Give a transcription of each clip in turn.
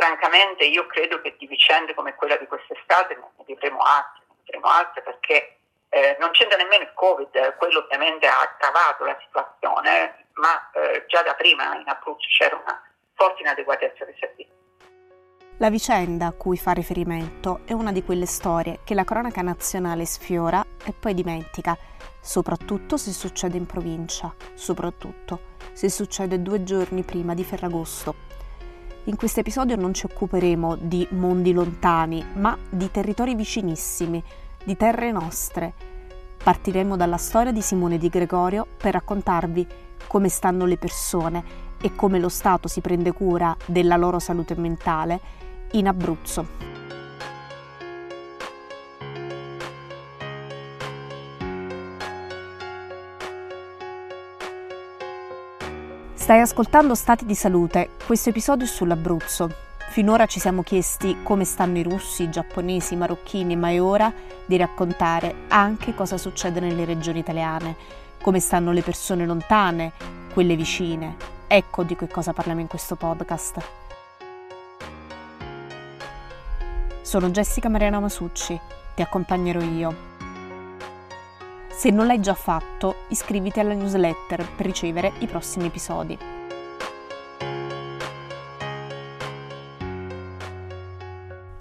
francamente io credo che di vicende come quella di quest'estate ne vedremo altre, ne vedremo altre perché eh, non c'entra nemmeno il Covid, quello ovviamente ha aggravato la situazione, ma eh, già da prima in Abruzzo c'era una forte inadeguatezza dei servizi. La vicenda a cui fa riferimento è una di quelle storie che la cronaca nazionale sfiora e poi dimentica, soprattutto se succede in provincia, soprattutto se succede due giorni prima di Ferragosto. In questo episodio non ci occuperemo di mondi lontani, ma di territori vicinissimi, di terre nostre. Partiremo dalla storia di Simone di Gregorio per raccontarvi come stanno le persone e come lo Stato si prende cura della loro salute mentale in Abruzzo. Stai ascoltando Stati di Salute, questo episodio è sull'Abruzzo. Finora ci siamo chiesti come stanno i russi, i giapponesi, i marocchini, ma è ora di raccontare anche cosa succede nelle regioni italiane, come stanno le persone lontane, quelle vicine. Ecco di che cosa parliamo in questo podcast. Sono Jessica Mariana Masucci, ti accompagnerò io. Se non l'hai già fatto, iscriviti alla newsletter per ricevere i prossimi episodi.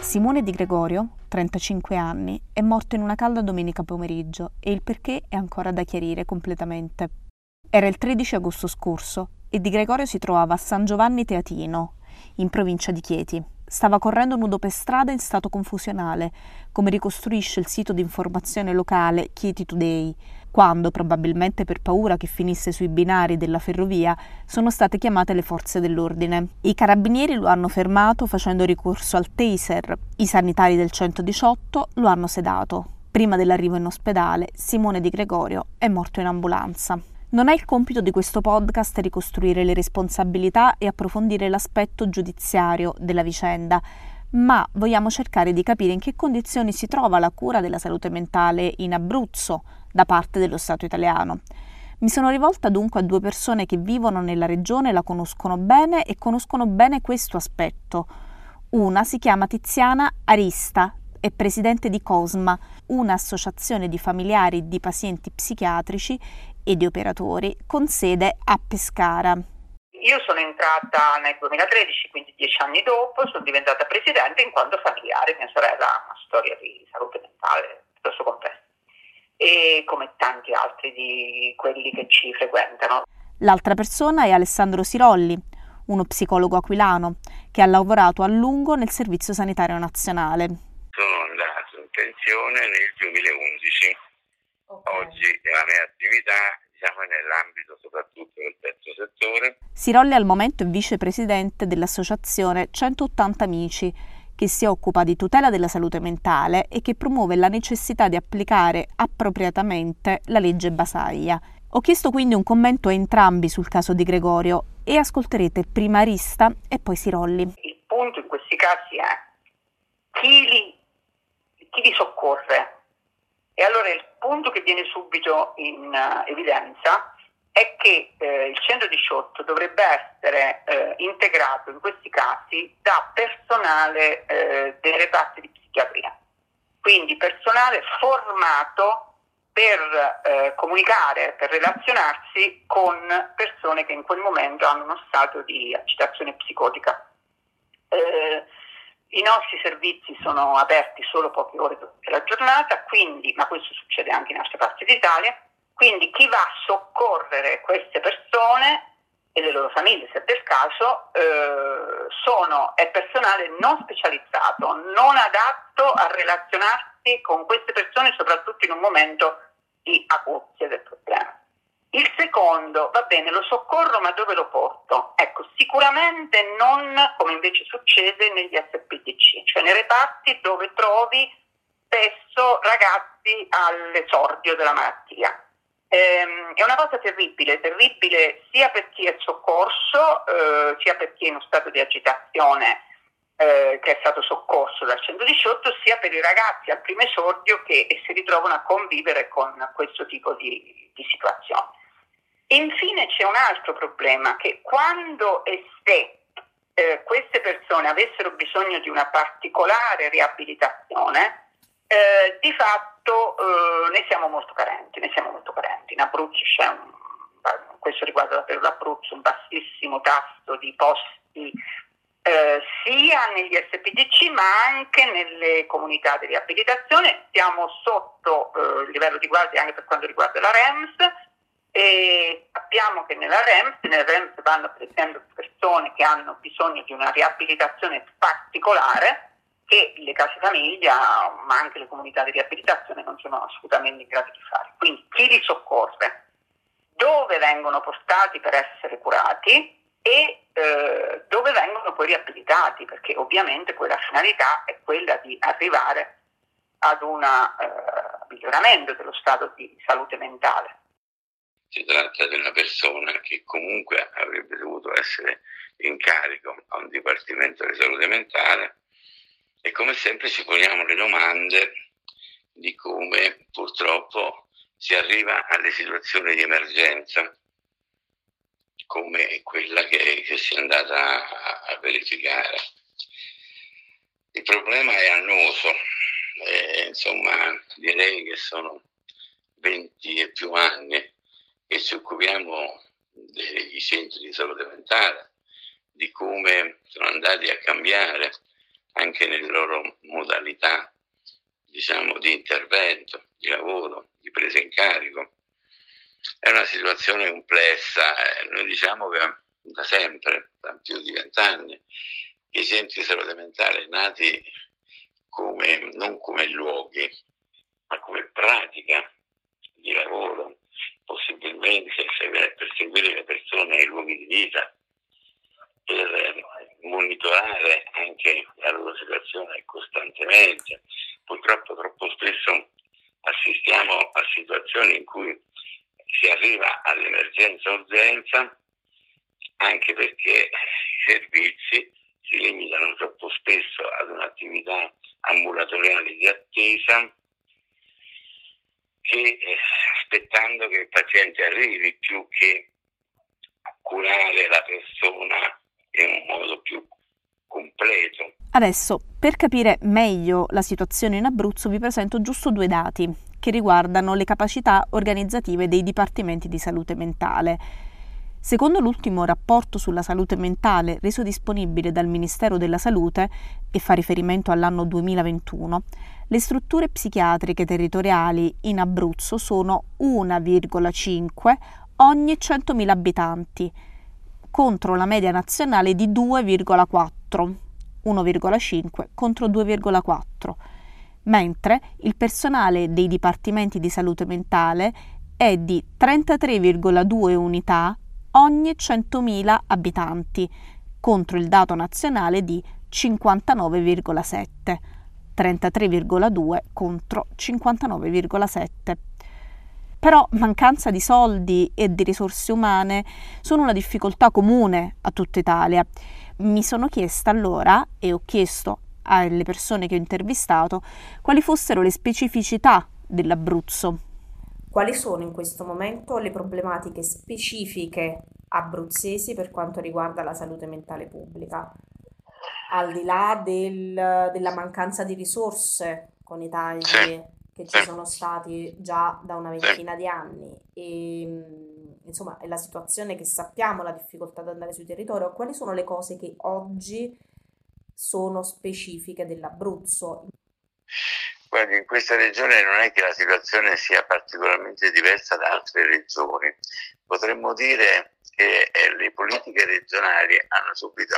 Simone Di Gregorio, 35 anni, è morto in una calda domenica pomeriggio e il perché è ancora da chiarire completamente. Era il 13 agosto scorso e Di Gregorio si trovava a San Giovanni Teatino, in provincia di Chieti. Stava correndo nudo per strada in stato confusionale, come ricostruisce il sito di informazione locale Chieti Today, quando, probabilmente per paura che finisse sui binari della ferrovia, sono state chiamate le forze dell'ordine. I carabinieri lo hanno fermato facendo ricorso al taser, i sanitari del 118 lo hanno sedato. Prima dell'arrivo in ospedale, Simone Di Gregorio è morto in ambulanza. Non è il compito di questo podcast ricostruire le responsabilità e approfondire l'aspetto giudiziario della vicenda, ma vogliamo cercare di capire in che condizioni si trova la cura della salute mentale in Abruzzo da parte dello Stato italiano. Mi sono rivolta dunque a due persone che vivono nella regione, la conoscono bene e conoscono bene questo aspetto. Una si chiama Tiziana Arista, è presidente di Cosma, un'associazione di familiari di pazienti psichiatrici e di operatori con sede a Pescara. Io sono entrata nel 2013, quindi dieci anni dopo, sono diventata presidente in quanto familiare, mia sorella ha una storia di salute mentale piuttosto complessa e come tanti altri di quelli che ci frequentano. L'altra persona è Alessandro Sirolli, uno psicologo aquilano che ha lavorato a lungo nel Servizio Sanitario Nazionale. Sono andato in pensione nel 2011 Okay. Oggi la mia attività diciamo, è nell'ambito soprattutto del terzo settore. Sirolli al momento è vicepresidente dell'associazione 180 Amici, che si occupa di tutela della salute mentale e che promuove la necessità di applicare appropriatamente la legge Basaglia. Ho chiesto quindi un commento a entrambi sul caso di Gregorio e ascolterete prima Arista e poi Sirolli. Il punto in questi casi è chi li, chi li soccorre e allora il punto che viene subito in uh, evidenza è che eh, il 118 dovrebbe essere eh, integrato in questi casi da personale eh, dei reparti di psichiatria, quindi personale formato per eh, comunicare, per relazionarsi con persone che in quel momento hanno uno stato di agitazione psicotica. Eh, i nostri servizi sono aperti solo poche ore durante la giornata, quindi, ma questo succede anche in altre parti d'Italia, quindi chi va a soccorrere queste persone e le loro famiglie, se del caso, eh, sono, è personale non specializzato, non adatto a relazionarsi con queste persone, soprattutto in un momento di acuzia del problema. Il secondo, va bene, lo soccorro, ma dove lo porto? Ecco, sicuramente non come invece succede negli SPTC, cioè nei reparti dove trovi spesso ragazzi all'esordio della malattia. Ehm, è una cosa terribile, terribile sia per chi è soccorso, eh, sia per chi è in uno stato di agitazione eh, che è stato soccorso dal 118, sia per i ragazzi al primo esordio che si ritrovano a convivere con questo tipo di, di situazione. Infine c'è un altro problema che quando e se eh, queste persone avessero bisogno di una particolare riabilitazione, eh, di fatto eh, ne siamo molto carenti, ne siamo molto carenti. In Abruzzo c'è un, questo riguarda davvero l'Abruzzo, un bassissimo tasso di posti eh, sia negli SPDC ma anche nelle comunità di riabilitazione. Siamo sotto eh, il livello di guardia anche per quanto riguarda la REMS e sappiamo che nella REMS, nel REMS vanno per esempio persone che hanno bisogno di una riabilitazione particolare che le case famiglia ma anche le comunità di riabilitazione non sono assolutamente in grado di fare. Quindi chi li soccorre? Dove vengono portati per essere curati? e eh, dove vengono poi riabilitati, perché ovviamente poi la finalità è quella di arrivare ad un eh, miglioramento dello stato di salute mentale. Si tratta di una persona che comunque avrebbe dovuto essere in carico a un dipartimento di salute mentale e come sempre ci poniamo le domande di come purtroppo si arriva alle situazioni di emergenza come quella che, che si è andata a, a, verificare. Il problema è annoso, eh, insomma direi che sono 20 e più anni che ci occupiamo degli centri di salute mentale, di come sono andati a cambiare anche nelle loro modalità diciamo, di intervento, di lavoro, di presa in carico è una situazione complessa, eh. noi diciamo che da sempre, da più di vent'anni, i centri di salute mentale nati come, non come luoghi, ma come pratica di lavoro, possibilmente per seguire le persone nei luoghi di vita, per monitorare anche la loro situazione costantemente. Purtroppo troppo spesso assistiamo a situazioni in cui si arriva all'emergenza-urgenza anche perché i servizi si limitano troppo spesso ad un'attività ambulatoriale di attesa che eh, aspettando che il paziente arrivi più che curare la persona in un modo più completo. Adesso, per capire meglio la situazione in Abruzzo, vi presento giusto due dati che riguardano le capacità organizzative dei dipartimenti di salute mentale. Secondo l'ultimo rapporto sulla salute mentale reso disponibile dal Ministero della Salute e fa riferimento all'anno 2021, le strutture psichiatriche territoriali in Abruzzo sono 1,5 ogni 100.000 abitanti, contro la media nazionale di 2,4, 1,5 contro 2,4 mentre il personale dei dipartimenti di salute mentale è di 33,2 unità ogni 100.000 abitanti, contro il dato nazionale di 59,7, 33,2 contro 59,7. Però mancanza di soldi e di risorse umane sono una difficoltà comune a tutta Italia. Mi sono chiesta allora e ho chiesto alle persone che ho intervistato quali fossero le specificità dell'Abruzzo. Quali sono in questo momento le problematiche specifiche abruzzesi per quanto riguarda la salute mentale pubblica? Al di là del, della mancanza di risorse con i tagli sì. che ci sono stati già da una ventina di anni e insomma è la situazione che sappiamo, la difficoltà di andare sui territori, quali sono le cose che oggi sono specifiche dell'Abruzzo. Guardi, in questa regione non è che la situazione sia particolarmente diversa da altre regioni. Potremmo dire che eh, le politiche regionali hanno subito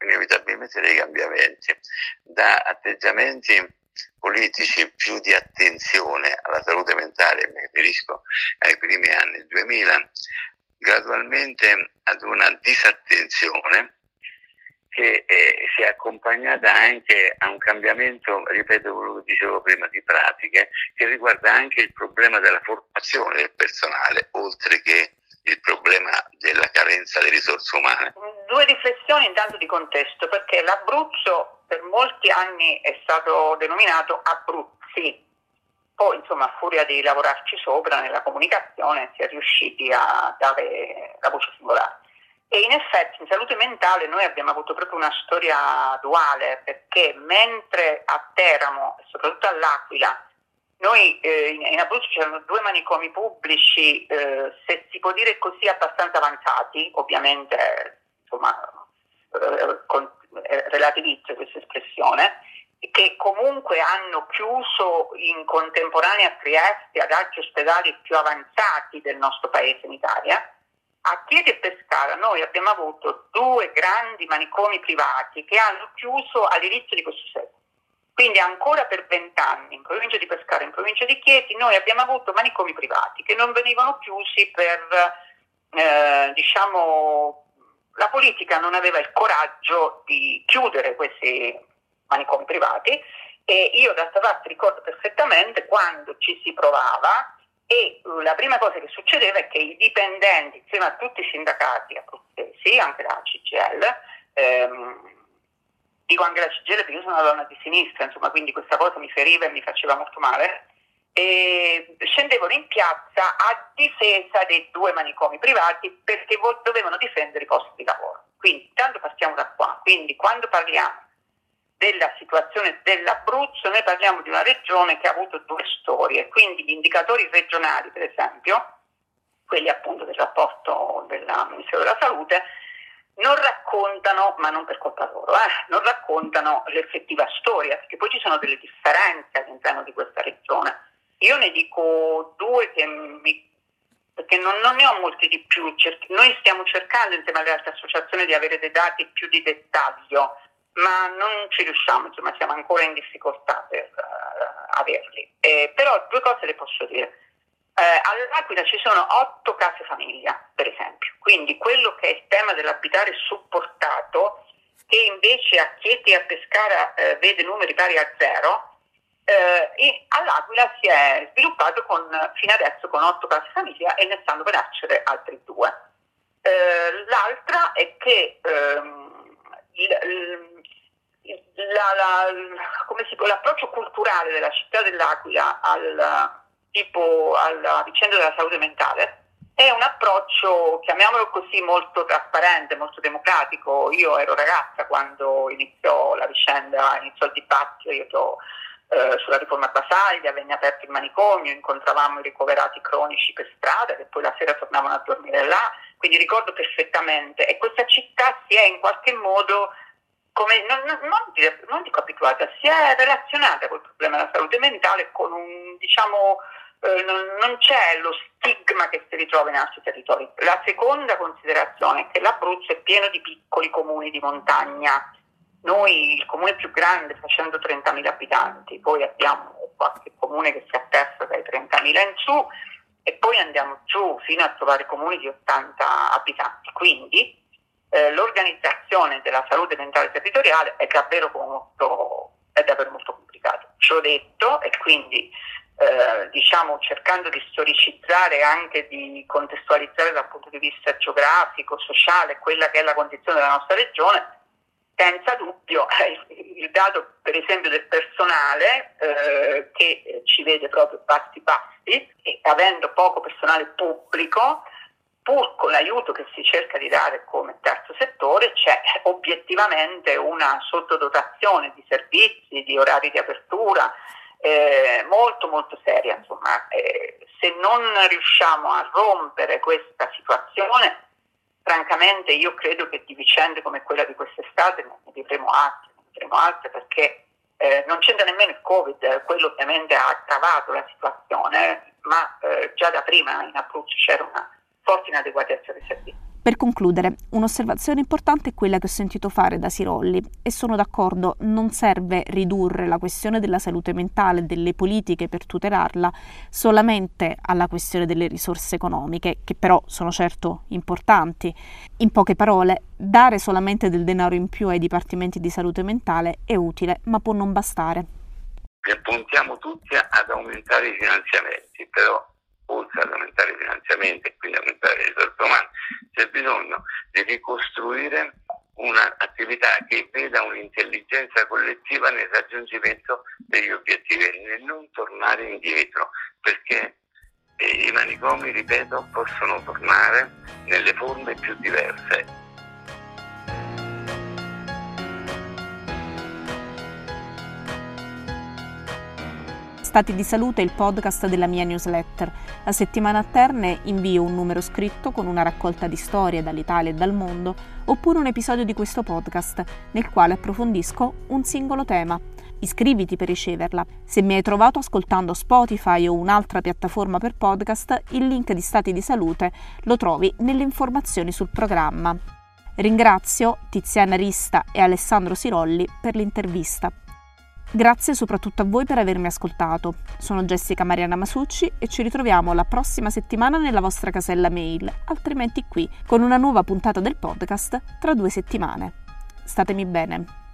inevitabilmente dei cambiamenti, da atteggiamenti politici più di attenzione alla salute mentale, mi riferisco ai primi anni 2000, gradualmente ad una disattenzione che eh, si è accompagnata anche a un cambiamento, ripeto quello che dicevo prima, di pratiche, che riguarda anche il problema della formazione del personale, oltre che il problema della carenza di risorse umane. Due riflessioni intanto di contesto, perché l'Abruzzo per molti anni è stato denominato Abruzzi, poi insomma a furia di lavorarci sopra nella comunicazione si è riusciti a dare la voce singolare. E in effetti in salute mentale noi abbiamo avuto proprio una storia duale, perché mentre a Teramo soprattutto all'Aquila noi eh, in Abruzzo c'erano due manicomi pubblici, eh, se si può dire così, abbastanza avanzati, ovviamente insomma, eh, con, eh, relativizzo questa espressione, che comunque hanno chiuso in contemporanea a Trieste ad altri ospedali più avanzati del nostro paese in Italia. A Chieti e Pescara noi abbiamo avuto due grandi manicomi privati che hanno chiuso all'inizio di questo secolo quindi ancora per vent'anni in provincia di Pescara in provincia di Chieti noi abbiamo avuto manicomi privati che non venivano chiusi per, eh, diciamo, la politica non aveva il coraggio di chiudere questi manicomi privati e io d'altra parte ricordo perfettamente quando ci si provava e la prima cosa che succedeva è che i dipendenti, insieme a tutti i sindacati abruzzesi, anche la CGL, ehm, dico anche la CGL perché io sono una donna di sinistra, insomma, quindi questa cosa mi feriva e mi faceva molto male. E scendevano in piazza a difesa dei due manicomi privati perché dovevano difendere i posti di lavoro. Quindi, intanto partiamo da qua. Quindi, quando parliamo della situazione dell'Abruzzo, noi parliamo di una regione che ha avuto due storie, quindi gli indicatori regionali, per esempio, quelli appunto del rapporto del Ministero della Salute, non raccontano, ma non per colpa loro, eh, non raccontano l'effettiva storia, perché poi ci sono delle differenze all'interno di questa regione. Io ne dico due che mi, perché non, non, ne ho molti di più. Noi stiamo cercando insieme alle altre associazioni di avere dei dati più di dettaglio, ma non ci riusciamo, insomma siamo ancora in difficoltà per uh, averli. Eh, però due cose le posso dire. Eh, all'Aquila ci sono otto case famiglia, quindi quello che è il tema dell'abitare supportato, che invece a Chieti e a Pescara eh, vede numeri pari a zero, eh, all'Aquila si è sviluppato con, fino adesso con otto case famiglia e ne stanno per nascere altri due. Eh, l'altra è che ehm, il, il, la, la, può, l'approccio culturale della città dell'Aquila al tipo alla vicenda della salute mentale, è un approccio, chiamiamolo così, molto trasparente, molto democratico. Io ero ragazza quando iniziò la vicenda, iniziò il dibattito eh, sulla riforma Basaglia, venne aperto il manicomio, incontravamo i ricoverati cronici per strada che poi la sera tornavano a dormire là, quindi ricordo perfettamente. E questa città si è in qualche modo come, non, non, non, dico abituata, si è relazionata col problema della salute mentale con un, diciamo, eh, non, non, c'è lo stigma che si ritrova in altri territori. La seconda considerazione è che l'Abruzzo è pieno di piccoli comuni di montagna. Noi, il comune più grande fa 130.000 abitanti, poi abbiamo qualche comune che si attesta dai 30.000 in su e poi andiamo giù fino a trovare comuni di 80 abitanti. Quindi eh, l'organizzazione della salute mentale territoriale è davvero molto, è davvero molto complicato. Ciò detto, e quindi eh, diciamo cercando di storicizzare anche di contestualizzare dal punto di vista geografico, sociale, quella che è la condizione della nostra regione, senza dubbio eh, il dato per esempio del personale eh, che ci vede proprio bassi bassi e avendo poco personale pubblico pur con l'aiuto che si cerca di dare come terzo settore, c'è obiettivamente una sottodotazione di servizi, di orari di apertura eh, molto molto seria. Insomma. Eh, se non riusciamo a rompere questa situazione, francamente io credo che di vicende come quella di quest'estate ne vivremo altre, ne vivremo altre perché eh, non c'entra nemmeno il Covid, quello ovviamente ha aggravato la situazione, ma eh, già da prima in Abruzzo c'era una forte inadeguatezza dei servizi. Per concludere, un'osservazione importante è quella che ho sentito fare da Sirolli e sono d'accordo, non serve ridurre la questione della salute mentale e delle politiche per tutelarla solamente alla questione delle risorse economiche, che però sono certo importanti. In poche parole, dare solamente del denaro in più ai dipartimenti di salute mentale è utile, ma può non bastare. Puntiamo tutti ad aumentare i finanziamenti, però oltre ad aumentare i finanziamenti e quindi aumentare le risorse umane, c'è bisogno di ricostruire un'attività che veda un'intelligenza collettiva nel raggiungimento degli obiettivi e nel non tornare indietro, perché E I manicomi, ripeto, possono tornare nelle forme più diverse. Stati di salute è il podcast della mia newsletter. A settimana a terne invio un numero scritto con una raccolta di storie dall'Italia e dal mondo, oppure un episodio di questo podcast nel quale approfondisco un singolo tema. Iscriviti per riceverla. Se mi hai trovato ascoltando Spotify o un'altra piattaforma per podcast, il link di Stati di Salute lo trovi nelle informazioni sul programma. Ringrazio Tiziana Rista e Alessandro Sirolli per l'intervista. Grazie soprattutto a voi per avermi ascoltato. Sono Jessica Mariana Masucci e ci ritroviamo la prossima settimana nella vostra casella mail, altrimenti qui, con una nuova puntata del podcast tra due settimane. Statemi bene.